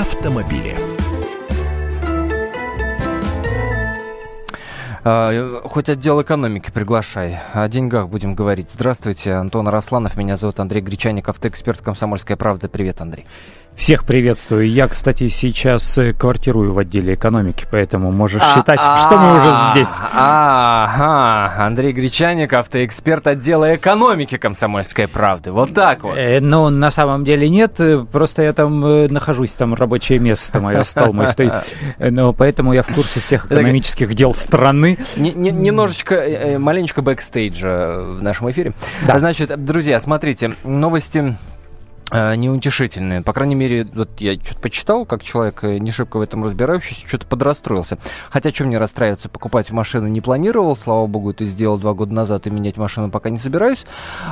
автомобили. А, хоть отдел экономики приглашай. О деньгах будем говорить. Здравствуйте, Антон Росланов. Меня зовут Андрей Гречаник, автоэксперт «Комсомольская правда». Привет, Андрей. Всех приветствую. Я, кстати, сейчас э, квартирую в отделе экономики, поэтому можешь а, считать, а, что мы уже здесь. Ага, Андрей Гречаник, автоэксперт отдела экономики комсомольской правды. Вот так вот. Э, ну, на самом деле нет, э, просто я там э, нахожусь, там рабочее место мое, стол мой стоит. Но поэтому я в курсе всех экономических дел страны. Немножечко, маленечко бэкстейджа в нашем эфире. Значит, друзья, смотрите, новости неутешительные. По крайней мере, вот я что-то почитал, как человек э, не шибко в этом разбирающийся, что-то подрастроился. Хотя, что мне расстраиваться, покупать машину не планировал, слава богу, это сделал два года назад, и менять машину пока не собираюсь.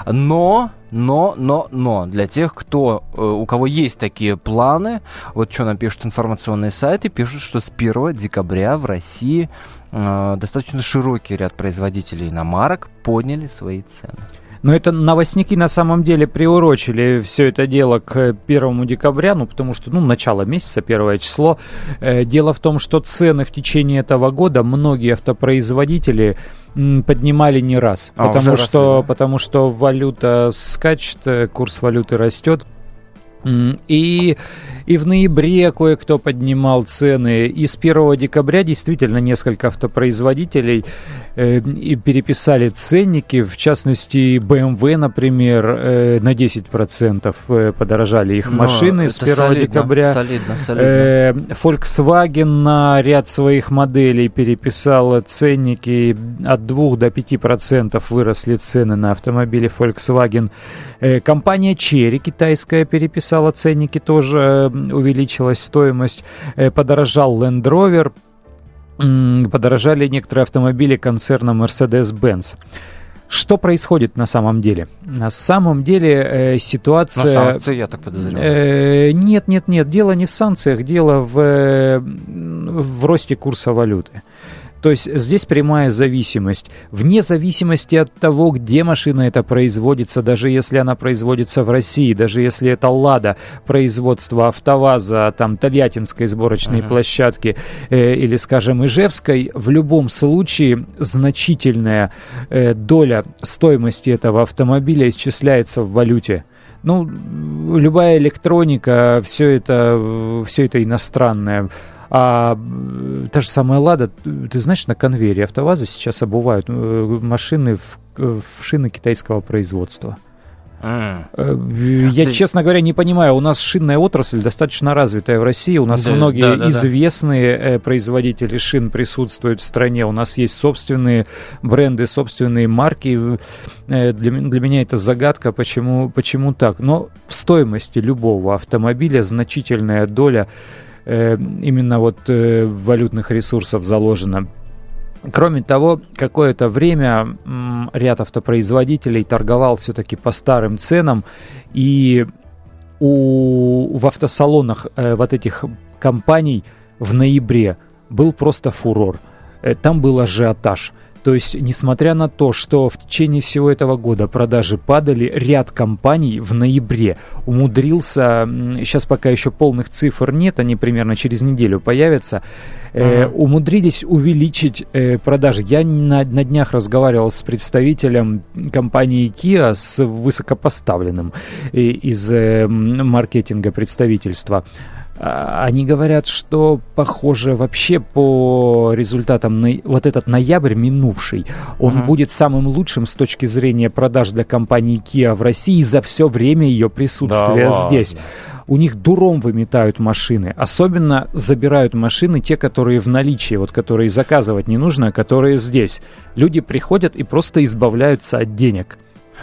Но, но, но, но, для тех, кто, э, у кого есть такие планы, вот что нам пишут информационные сайты, пишут, что с 1 декабря в России достаточно широкий ряд производителей иномарок подняли свои цены. Но это новостники на самом деле приурочили все это дело к 1 декабря, ну потому что, ну, начало месяца, первое число. Э, дело в том, что цены в течение этого года многие автопроизводители поднимали не раз, а, потому что, росли, да? потому что валюта скачет, э, курс валюты растет, и и в ноябре кое-кто поднимал цены. И с 1 декабря действительно несколько автопроизводителей э, переписали ценники. В частности, BMW, например, э, на 10% э, подорожали их Но машины с 1 солидно, декабря. Солидно, солидно. Э, Volkswagen на ряд своих моделей переписал ценники. От 2 до 5% выросли цены на автомобили Volkswagen. Э, компания Cherry китайская переписала ценники тоже увеличилась стоимость, э, подорожал Land Rover, подорожали некоторые автомобили концерна Mercedes-Benz. Что происходит на самом деле? На самом деле э, ситуация... На санкции, я так подозреваю. Э, нет, нет, нет. Дело не в санкциях, дело в, э, в росте курса валюты. То есть здесь прямая зависимость. Вне зависимости от того, где машина эта производится, даже если она производится в России, даже если это «Лада», производство «АвтоВАЗа», там, Тольяттинской сборочной uh-huh. площадки э, или, скажем, Ижевской, в любом случае значительная э, доля стоимости этого автомобиля исчисляется в валюте. Ну, любая электроника, все это, все это иностранное. А та же самая «Лада», ты знаешь, на конвейере «АвтоВАЗа» сейчас обувают э, машины в, в шины китайского производства. Mm. Я, честно говоря, не понимаю. У нас шинная отрасль достаточно развитая в России. У нас да, многие да, да, известные да. производители шин присутствуют в стране. У нас есть собственные бренды, собственные марки. Для, для меня это загадка, почему, почему так. Но в стоимости любого автомобиля значительная доля Э, именно вот э, валютных ресурсов заложено. Кроме того, какое-то время ряд автопроизводителей торговал все-таки по старым ценам, и у, в автосалонах э, вот этих компаний в ноябре был просто фурор. Э, там был ажиотаж. То есть, несмотря на то, что в течение всего этого года продажи падали, ряд компаний в ноябре умудрился, сейчас пока еще полных цифр нет, они примерно через неделю появятся, э, умудрились увеличить э, продажи. Я на, на днях разговаривал с представителем компании Kia, с высокопоставленным э, из э, маркетинга представительства. А, они говорят, что, похоже, вообще по результатам на, вот этот ноябрь минувший, он uh-huh. будет самым лучшим с точки зрения продаж для компании Kia в России за все время ее присутствия да здесь. У них дуром выметают машины. Особенно забирают машины те, которые в наличии, вот которые заказывать не нужно, а которые здесь. Люди приходят и просто избавляются от денег.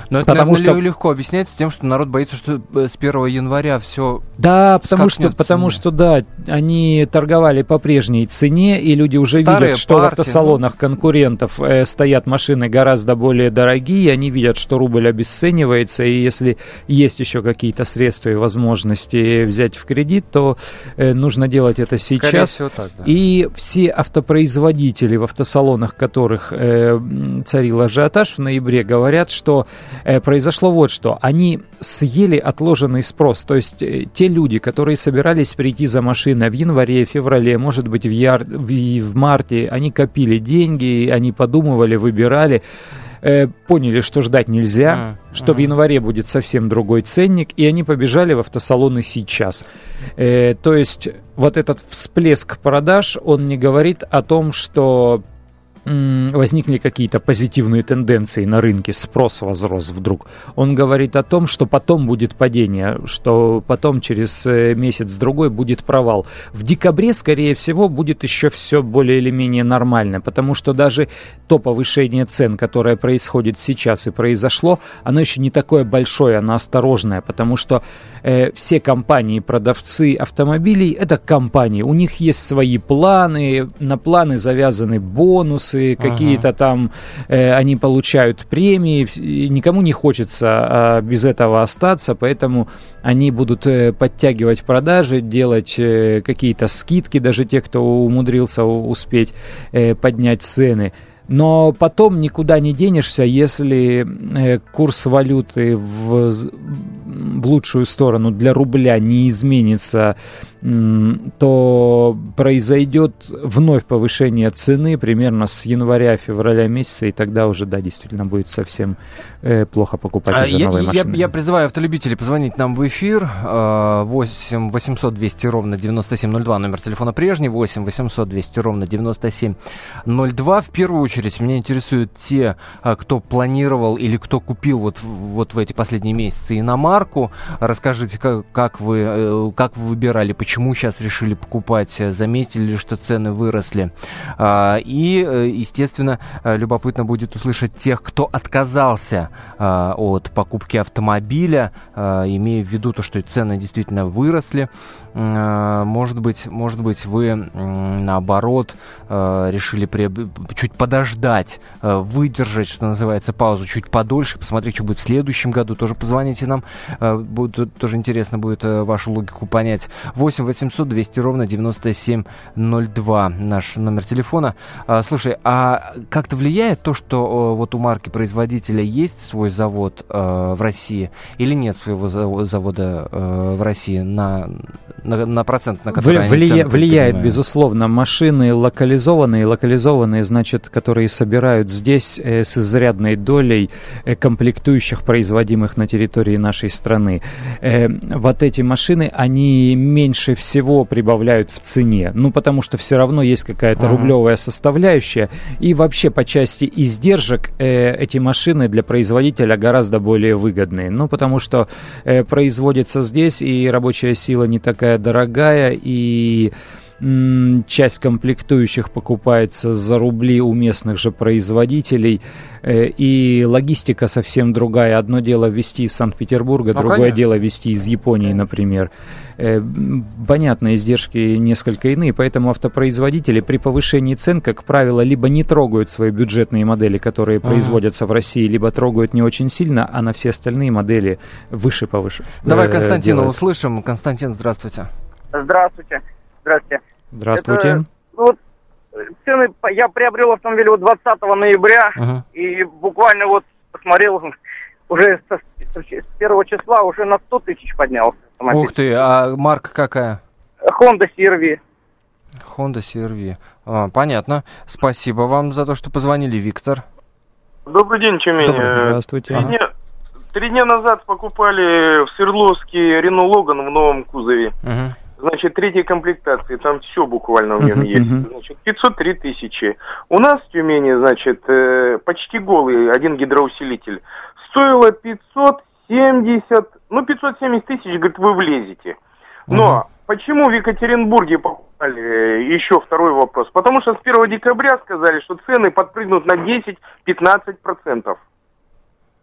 Но это, потому наверное, что легко объясняется тем, что народ боится, что э, с 1 января все. Да, потому что, потому что да, они торговали по прежней цене, и люди уже Старые видят, что партии, в автосалонах ну... конкурентов э, стоят машины гораздо более дорогие, они видят, что рубль обесценивается, и если есть еще какие-то средства и возможности взять в кредит, то э, нужно делать это сейчас. Всего так, да. И все автопроизводители в автосалонах, которых э, царил ажиотаж в ноябре, говорят, что произошло вот что. Они съели отложенный спрос. То есть э, те люди, которые собирались прийти за машиной в январе, феврале, может быть, в, яр... в, марте, они копили деньги, они подумывали, выбирали э, поняли, что ждать нельзя, mm-hmm. что в январе будет совсем другой ценник, и они побежали в автосалоны сейчас. Э, то есть вот этот всплеск продаж, он не говорит о том, что возникли какие-то позитивные тенденции на рынке, спрос возрос вдруг. Он говорит о том, что потом будет падение, что потом через э, месяц-другой будет провал. В декабре, скорее всего, будет еще все более или менее нормально, потому что даже то повышение цен, которое происходит сейчас и произошло, оно еще не такое большое, оно осторожное, потому что э, все компании, продавцы автомобилей, это компании, у них есть свои планы, на планы завязаны бонусы, какие-то ага. там, э, они получают премии, никому не хочется э, без этого остаться, поэтому они будут э, подтягивать продажи, делать э, какие-то скидки, даже те, кто умудрился успеть э, поднять цены. Но потом никуда не денешься, если э, курс валюты в, в лучшую сторону для рубля не изменится то произойдет вновь повышение цены примерно с января-февраля месяца, и тогда уже, да, действительно будет совсем э, плохо покупать а, уже я, новые машины. Я, я призываю автолюбителей позвонить нам в эфир. 8 800 200 ровно 9702, номер телефона прежний, 8 800 200 ровно 9702. В первую очередь меня интересуют те, а, кто планировал или кто купил вот, вот в эти последние месяцы иномарку. Расскажите, как, как, вы, э, как вы выбирали, почему почему сейчас решили покупать, э, заметили, что цены выросли. А, и, э, естественно, э, любопытно будет услышать тех, кто отказался а, от покупки автомобиля, а, имея в виду то, что цены действительно выросли. Может быть, может быть, вы наоборот решили чуть подождать, выдержать, что называется, паузу чуть подольше, посмотреть, что будет в следующем году. Тоже позвоните нам, будет, тоже интересно будет вашу логику понять. 8 8 800 200 ровно 9702 наш номер телефона. А, слушай, а как-то влияет то, что вот у марки производителя есть свой завод э, в России или нет своего завода э, в России на, на, на процент, на который Вли, они Влияет, безусловно. Машины локализованные, локализованные, значит, которые собирают здесь э, с изрядной долей э, комплектующих, производимых на территории нашей страны. Э, вот эти машины, они меньше всего прибавляют в цене. Ну, потому что все равно есть какая-то ага. рублевая составляющая. И вообще по части издержек э, эти машины для производителя гораздо более выгодные. Ну, потому что э, производится здесь, и рабочая сила не такая дорогая, и часть комплектующих покупается за рубли у местных же производителей, э, и логистика совсем другая. Одно дело везти из Санкт-Петербурга, ну, другое конечно. дело везти из Японии, например. Э, понятно, издержки несколько иные, поэтому автопроизводители при повышении цен, как правило, либо не трогают свои бюджетные модели, которые ага. производятся в России, либо трогают не очень сильно, а на все остальные модели выше повыше. Давай э, Константина делают. услышим. Константин, здравствуйте. Здравствуйте. Здравствуйте. Здравствуйте. Это, ну, вот, цены, я приобрел автомобиль вот 20 ноября, uh-huh. и буквально вот посмотрел, уже с, с первого числа уже на 100 тысяч поднялся автомобиль. Ух ты, а марка какая? Honda CR-V. Honda CR-V. А, понятно. Спасибо вам за то, что позвонили, Виктор. Добрый день, Тюмень. Добрый, здравствуйте. Три, ага. дня, три дня назад покупали в Свердловске Рено Логан в новом кузове. Угу. Значит, третьей комплектации, там все буквально в нем uh-huh, есть. Uh-huh. Значит, 503 тысячи. У нас в Тюмени, значит, э, почти голый один гидроусилитель. Стоило 570, ну, 570 тысяч, говорит, вы влезете. Но uh-huh. почему в Екатеринбурге покупали, э, еще второй вопрос. Потому что с 1 декабря сказали, что цены подпрыгнут на 10-15%.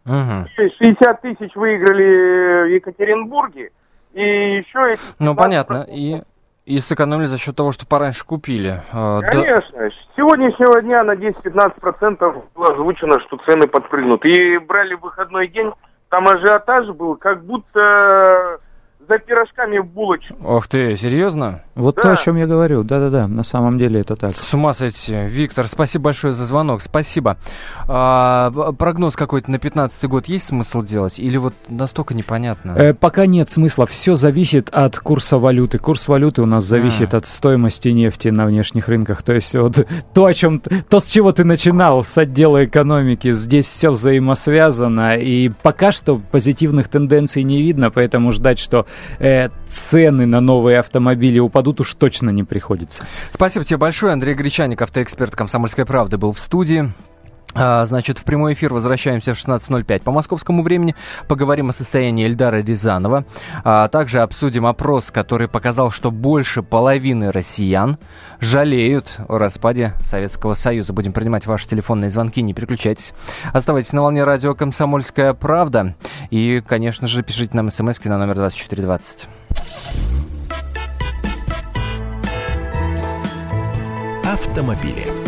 Uh-huh. 60 тысяч выиграли в Екатеринбурге, и еще эти... Ну, понятно. И, и сэкономили за счет того, что пораньше купили. А, Конечно. Да... С сегодняшнего дня на 10-15% было озвучено, что цены подпрыгнут. И брали выходной день, там ажиотаж был, как будто за пирожками в булочку. Ох ты, серьезно? Вот да. то, о чем я говорю. Да-да-да, на самом деле это так. С ума сойти. Виктор, спасибо большое за звонок. Спасибо. А, прогноз какой-то на 15 год есть смысл делать? Или вот настолько непонятно? Э, пока нет смысла. Все зависит от курса валюты. Курс валюты у нас зависит а. от стоимости нефти на внешних рынках. То есть вот то, о чем, то, с чего ты начинал, с отдела экономики, здесь все взаимосвязано. И пока что позитивных тенденций не видно, поэтому ждать, что э, цены на новые автомобили упадут, уж точно не приходится. Спасибо тебе большое. Андрей Гречаник, автоэксперт «Комсомольской правды», был в студии. А, значит, в прямой эфир возвращаемся в 16.05 по московскому времени. Поговорим о состоянии Эльдара Рязанова. А также обсудим опрос, который показал, что больше половины россиян жалеют о распаде Советского Союза. Будем принимать ваши телефонные звонки, не переключайтесь. Оставайтесь на волне радио «Комсомольская правда». И, конечно же, пишите нам смс на номер 2420. Автомобили